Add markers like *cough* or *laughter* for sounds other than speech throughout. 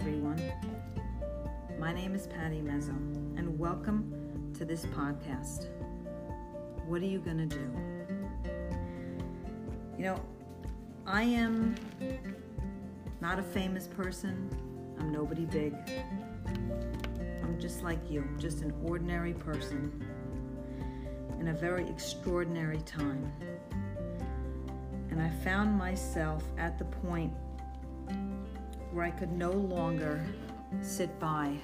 everyone. My name is Patty Mezzo, and welcome to this podcast. What are you going to do? You know, I am not a famous person, I'm nobody big. I'm just like you, just an ordinary person in a very extraordinary time. And I found myself at the point where I could no longer sit by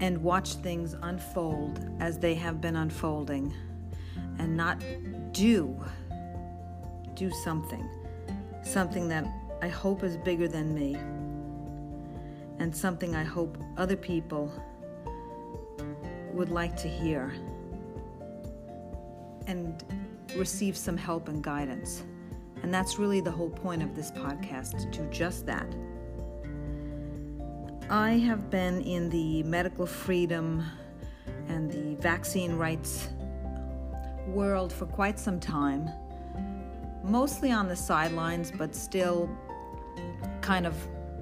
and watch things unfold as they have been unfolding and not do do something something that I hope is bigger than me and something I hope other people would like to hear and receive some help and guidance. And that's really the whole point of this podcast to do just that. I have been in the medical freedom and the vaccine rights world for quite some time, mostly on the sidelines, but still kind of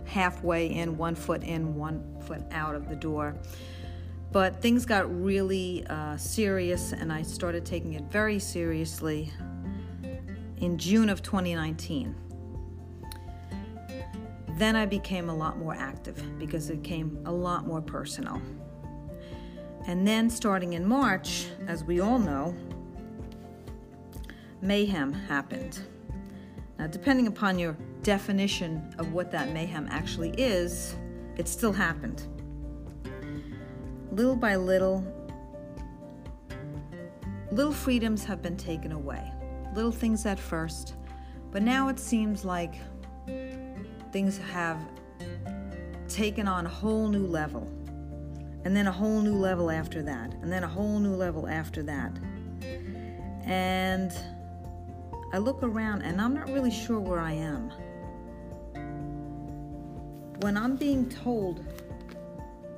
halfway in, one foot in, one foot out of the door. But things got really uh, serious, and I started taking it very seriously in June of 2019. Then I became a lot more active because it became a lot more personal. And then, starting in March, as we all know, mayhem happened. Now, depending upon your definition of what that mayhem actually is, it still happened. Little by little, little freedoms have been taken away. Little things at first, but now it seems like things have taken on a whole new level. And then a whole new level after that. And then a whole new level after that. And I look around and I'm not really sure where I am. When I'm being told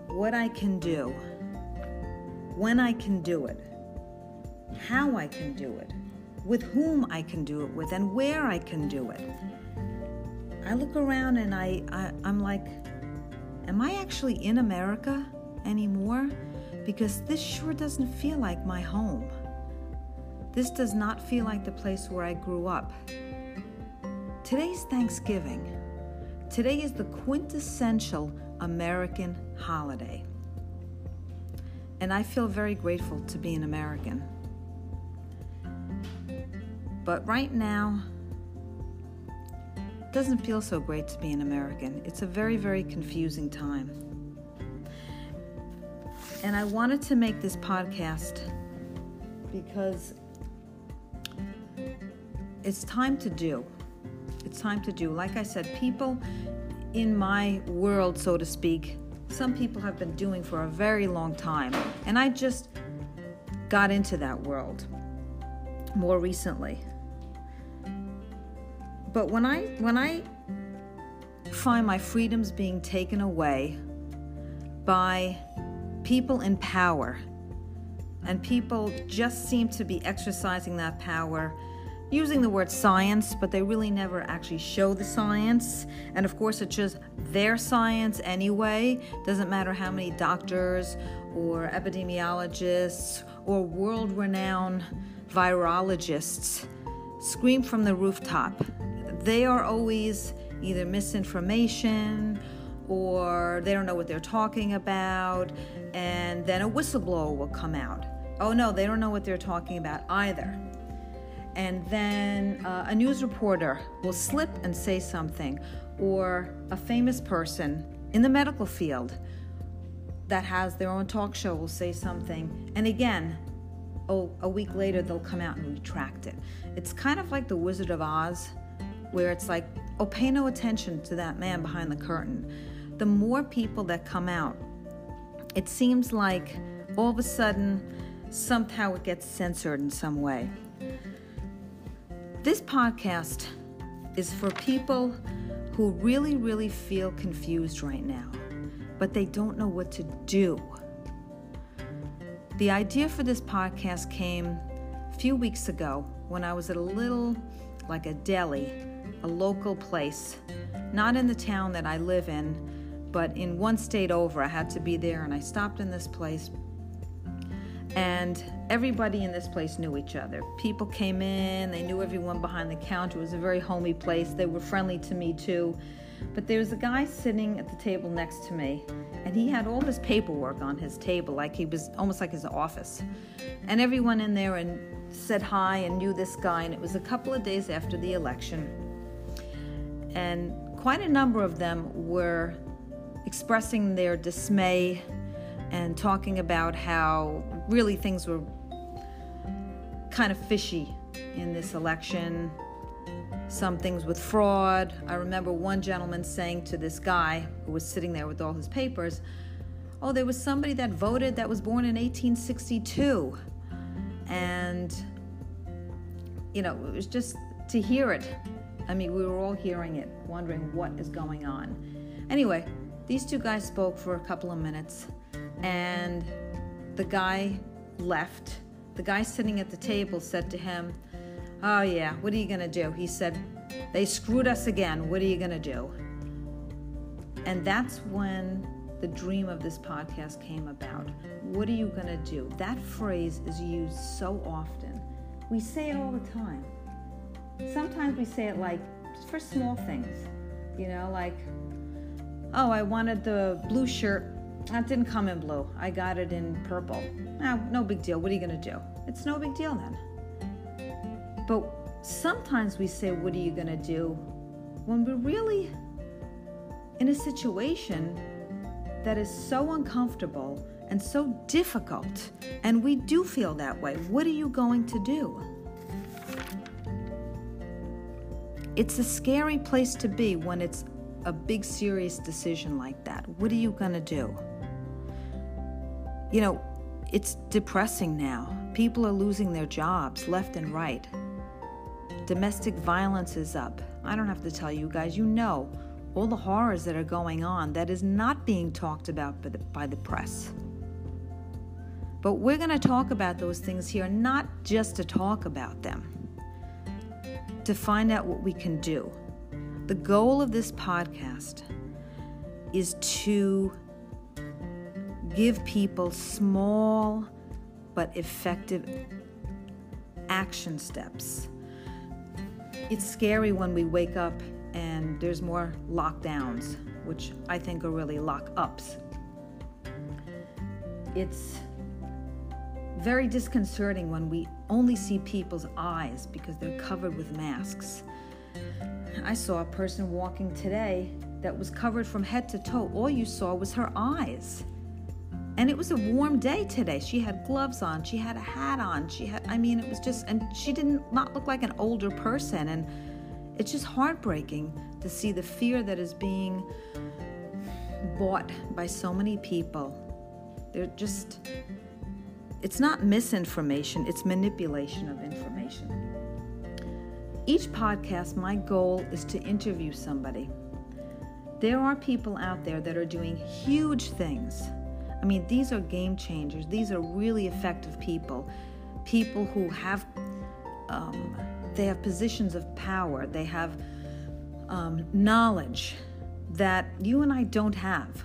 what I can do, when I can do it, how I can do it, with whom I can do it with, and where I can do it. I look around and I, I I'm like, am I actually in America anymore? Because this sure doesn't feel like my home. This does not feel like the place where I grew up. Today's Thanksgiving. Today is the quintessential American holiday. And I feel very grateful to be an American. But right now, it doesn't feel so great to be an American. It's a very, very confusing time. And I wanted to make this podcast because it's time to do. It's time to do. Like I said, people in my world, so to speak, some people have been doing for a very long time. And I just got into that world more recently. But when I when I find my freedoms being taken away by people in power and people just seem to be exercising that power using the word science, but they really never actually show the science. And of course, it's just their science anyway. Doesn't matter how many doctors or epidemiologists or world renowned virologists scream from the rooftop. They are always either misinformation or they don't know what they're talking about, and then a whistleblower will come out. Oh no, they don't know what they're talking about either and then uh, a news reporter will slip and say something, or a famous person in the medical field that has their own talk show will say something, and again, oh, a week later they'll come out and retract it. It's kind of like the Wizard of Oz, where it's like, oh, pay no attention to that man behind the curtain. The more people that come out, it seems like all of a sudden somehow it gets censored in some way. This podcast is for people who really, really feel confused right now, but they don't know what to do. The idea for this podcast came a few weeks ago when I was at a little, like a deli, a local place, not in the town that I live in, but in one state over. I had to be there, and I stopped in this place. And everybody in this place knew each other. People came in, they knew everyone behind the counter. It was a very homey place. They were friendly to me too. But there was a guy sitting at the table next to me, and he had all this paperwork on his table, like he was almost like his office. And everyone in there and said hi and knew this guy, and it was a couple of days after the election. And quite a number of them were expressing their dismay and talking about how really things were kind of fishy in this election. Some things with fraud. I remember one gentleman saying to this guy who was sitting there with all his papers, Oh, there was somebody that voted that was born in 1862. And, you know, it was just to hear it. I mean, we were all hearing it, wondering what is going on. Anyway, these two guys spoke for a couple of minutes, and the guy left. The guy sitting at the table said to him, Oh, yeah, what are you going to do? He said, They screwed us again. What are you going to do? And that's when the dream of this podcast came about. What are you going to do? That phrase is used so often. We say it all the time. Sometimes we say it like for small things, you know, like, oh, I wanted the blue shirt. That didn't come in blue. I got it in purple. Now, no big deal. What are you going to do? It's no big deal then. But sometimes we say, What are you going to do? when we're really in a situation that is so uncomfortable and so difficult, and we do feel that way. What are you going to do? It's a scary place to be when it's a big, serious decision like that. What are you going to do? You know, it's depressing now. People are losing their jobs left and right. Domestic violence is up. I don't have to tell you guys, you know all the horrors that are going on that is not being talked about by the, by the press. But we're going to talk about those things here, not just to talk about them, to find out what we can do. The goal of this podcast is to give people small but effective action steps it's scary when we wake up and there's more lockdowns, which I think are really lock-ups. It's very disconcerting when we only see people's eyes because they're covered with masks. I saw a person walking today that was covered from head to toe. All you saw was her eyes. And it was a warm day today. She had gloves on, she had a hat on, she had, I mean, it was just, and she didn't not look like an older person. And it's just heartbreaking to see the fear that is being bought by so many people. They're just, it's not misinformation, it's manipulation of information. Each podcast, my goal is to interview somebody. There are people out there that are doing huge things I mean, these are game changers. These are really effective people. People who have, um, they have positions of power. They have um, knowledge that you and I don't have.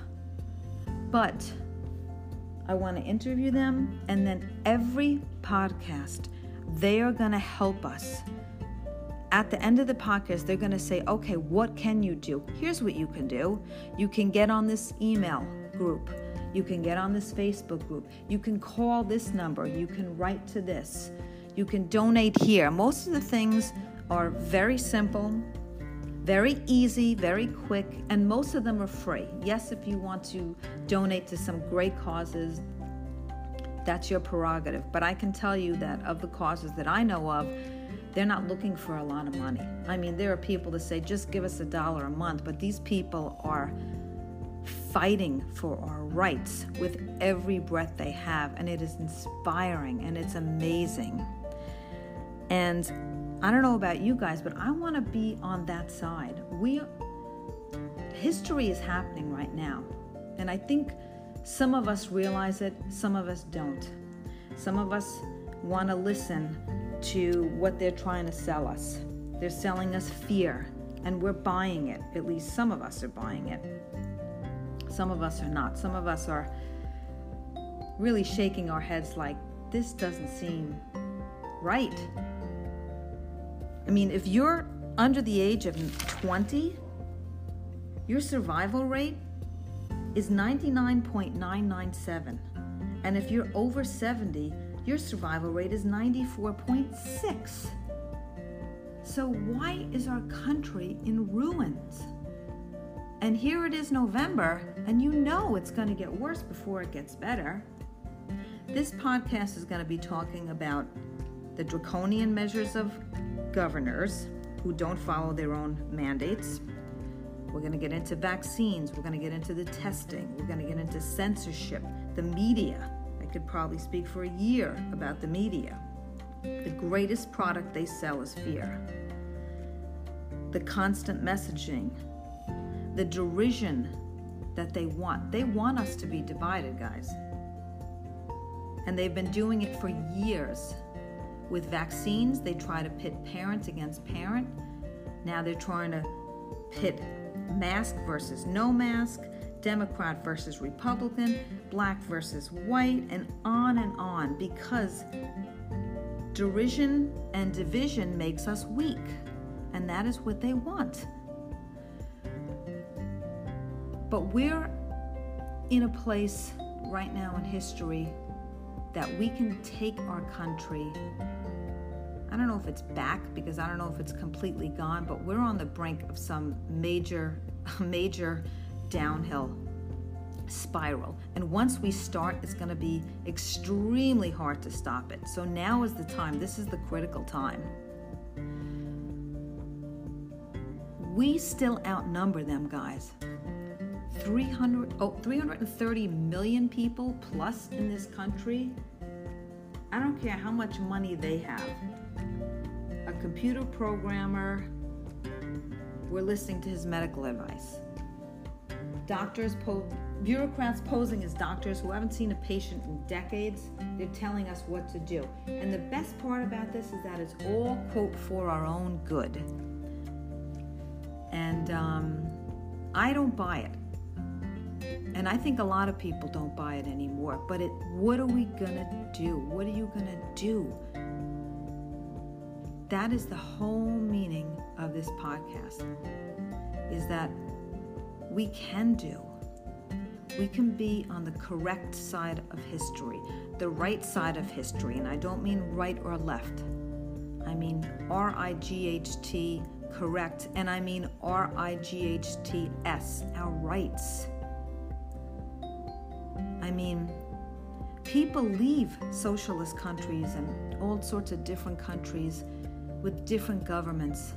But I want to interview them, and then every podcast, they are going to help us. At the end of the podcast, they're going to say, okay, what can you do? Here's what you can do. You can get on this email group you can get on this Facebook group. You can call this number. You can write to this. You can donate here. Most of the things are very simple, very easy, very quick, and most of them are free. Yes, if you want to donate to some great causes, that's your prerogative. But I can tell you that of the causes that I know of, they're not looking for a lot of money. I mean, there are people that say, just give us a dollar a month, but these people are fighting for our rights with every breath they have, and it is inspiring and it's amazing. And I don't know about you guys, but I want to be on that side. We history is happening right now, and I think some of us realize it, some of us don't. Some of us want to listen to what they're trying to sell us. They're selling us fear. and we're buying it. At least some of us are buying it. Some of us are not. Some of us are really shaking our heads like, this doesn't seem right. I mean, if you're under the age of 20, your survival rate is 99.997. And if you're over 70, your survival rate is 94.6. So, why is our country in ruins? And here it is November, and you know it's going to get worse before it gets better. This podcast is going to be talking about the draconian measures of governors who don't follow their own mandates. We're going to get into vaccines. We're going to get into the testing. We're going to get into censorship, the media. I could probably speak for a year about the media. The greatest product they sell is fear. The constant messaging, the derision that they want. They want us to be divided, guys. And they've been doing it for years. With vaccines, they try to pit parents against parent. Now they're trying to pit mask versus no mask, Democrat versus Republican, black versus white, and on and on because Derision and division makes us weak, and that is what they want. But we're in a place right now in history that we can take our country. If it's back because I don't know if it's completely gone, but we're on the brink of some major, *laughs* major downhill spiral. And once we start, it's going to be extremely hard to stop it. So now is the time. This is the critical time. We still outnumber them, guys. 300, oh, 330 million people plus in this country. I don't care how much money they have. Computer programmer, we're listening to his medical advice. Doctors po- bureaucrats posing as doctors who haven't seen a patient in decades. They're telling us what to do. And the best part about this is that it's all, quote, for our own good. And um, I don't buy it. And I think a lot of people don't buy it anymore. But it, what are we gonna do? What are you gonna do? That is the whole meaning of this podcast. Is that we can do we can be on the correct side of history, the right side of history. And I don't mean right or left, I mean R I G H T, correct, and I mean R I G H T S, our rights. I mean, people leave socialist countries and all sorts of different countries with different governments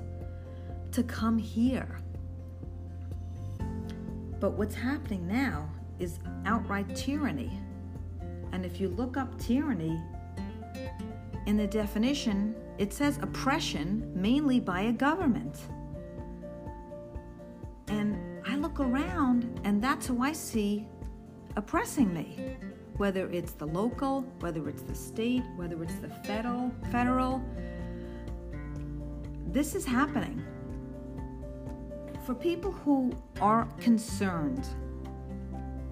to come here. But what's happening now is outright tyranny. And if you look up tyranny in the definition, it says oppression mainly by a government. And I look around, and that's who I see oppressing me. Whether it's the local, whether it's the state, whether it's the federal, federal, this is happening. For people who are concerned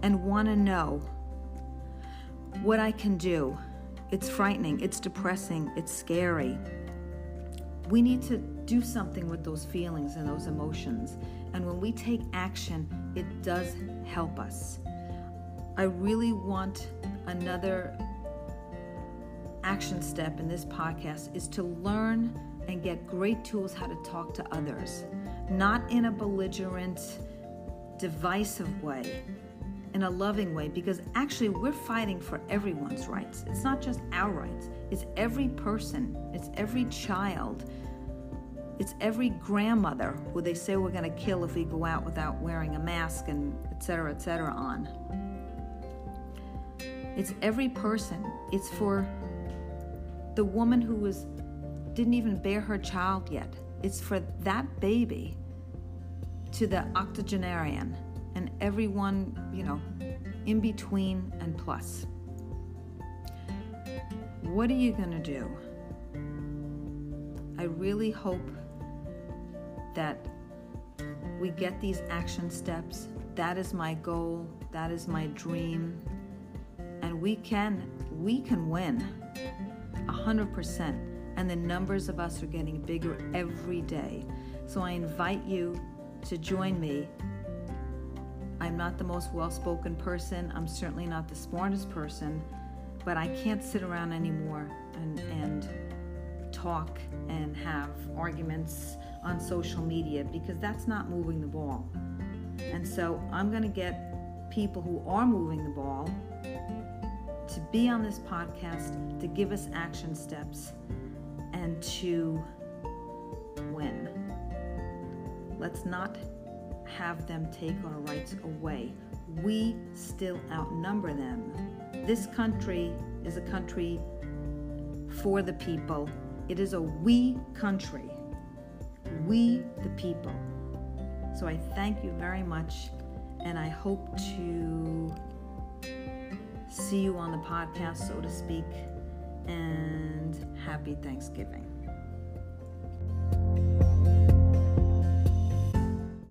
and want to know what I can do. It's frightening, it's depressing, it's scary. We need to do something with those feelings and those emotions. And when we take action, it does help us. I really want another action step in this podcast is to learn and get great tools how to talk to others, not in a belligerent, divisive way, in a loving way because actually we're fighting for everyone's rights. It's not just our rights, it's every person, it's every child, it's every grandmother who they say we're going to kill if we go out without wearing a mask and etc. etc. on. It's every person. It's for the woman who was didn't even bear her child yet. It's for that baby to the octogenarian and everyone, you know, in between and plus. What are you going to do? I really hope that we get these action steps. That is my goal. That is my dream. And we can we can win. 100%. And the numbers of us are getting bigger every day. So I invite you to join me. I'm not the most well spoken person, I'm certainly not the smartest person, but I can't sit around anymore and, and talk and have arguments on social media because that's not moving the ball. And so I'm going to get people who are moving the ball to be on this podcast, to give us action steps, and to win. Let's not have them take our rights away. We still outnumber them. This country is a country for the people. It is a we country. We the people. So I thank you very much and I hope to see you on the podcast, so to speak. And happy Thanksgiving.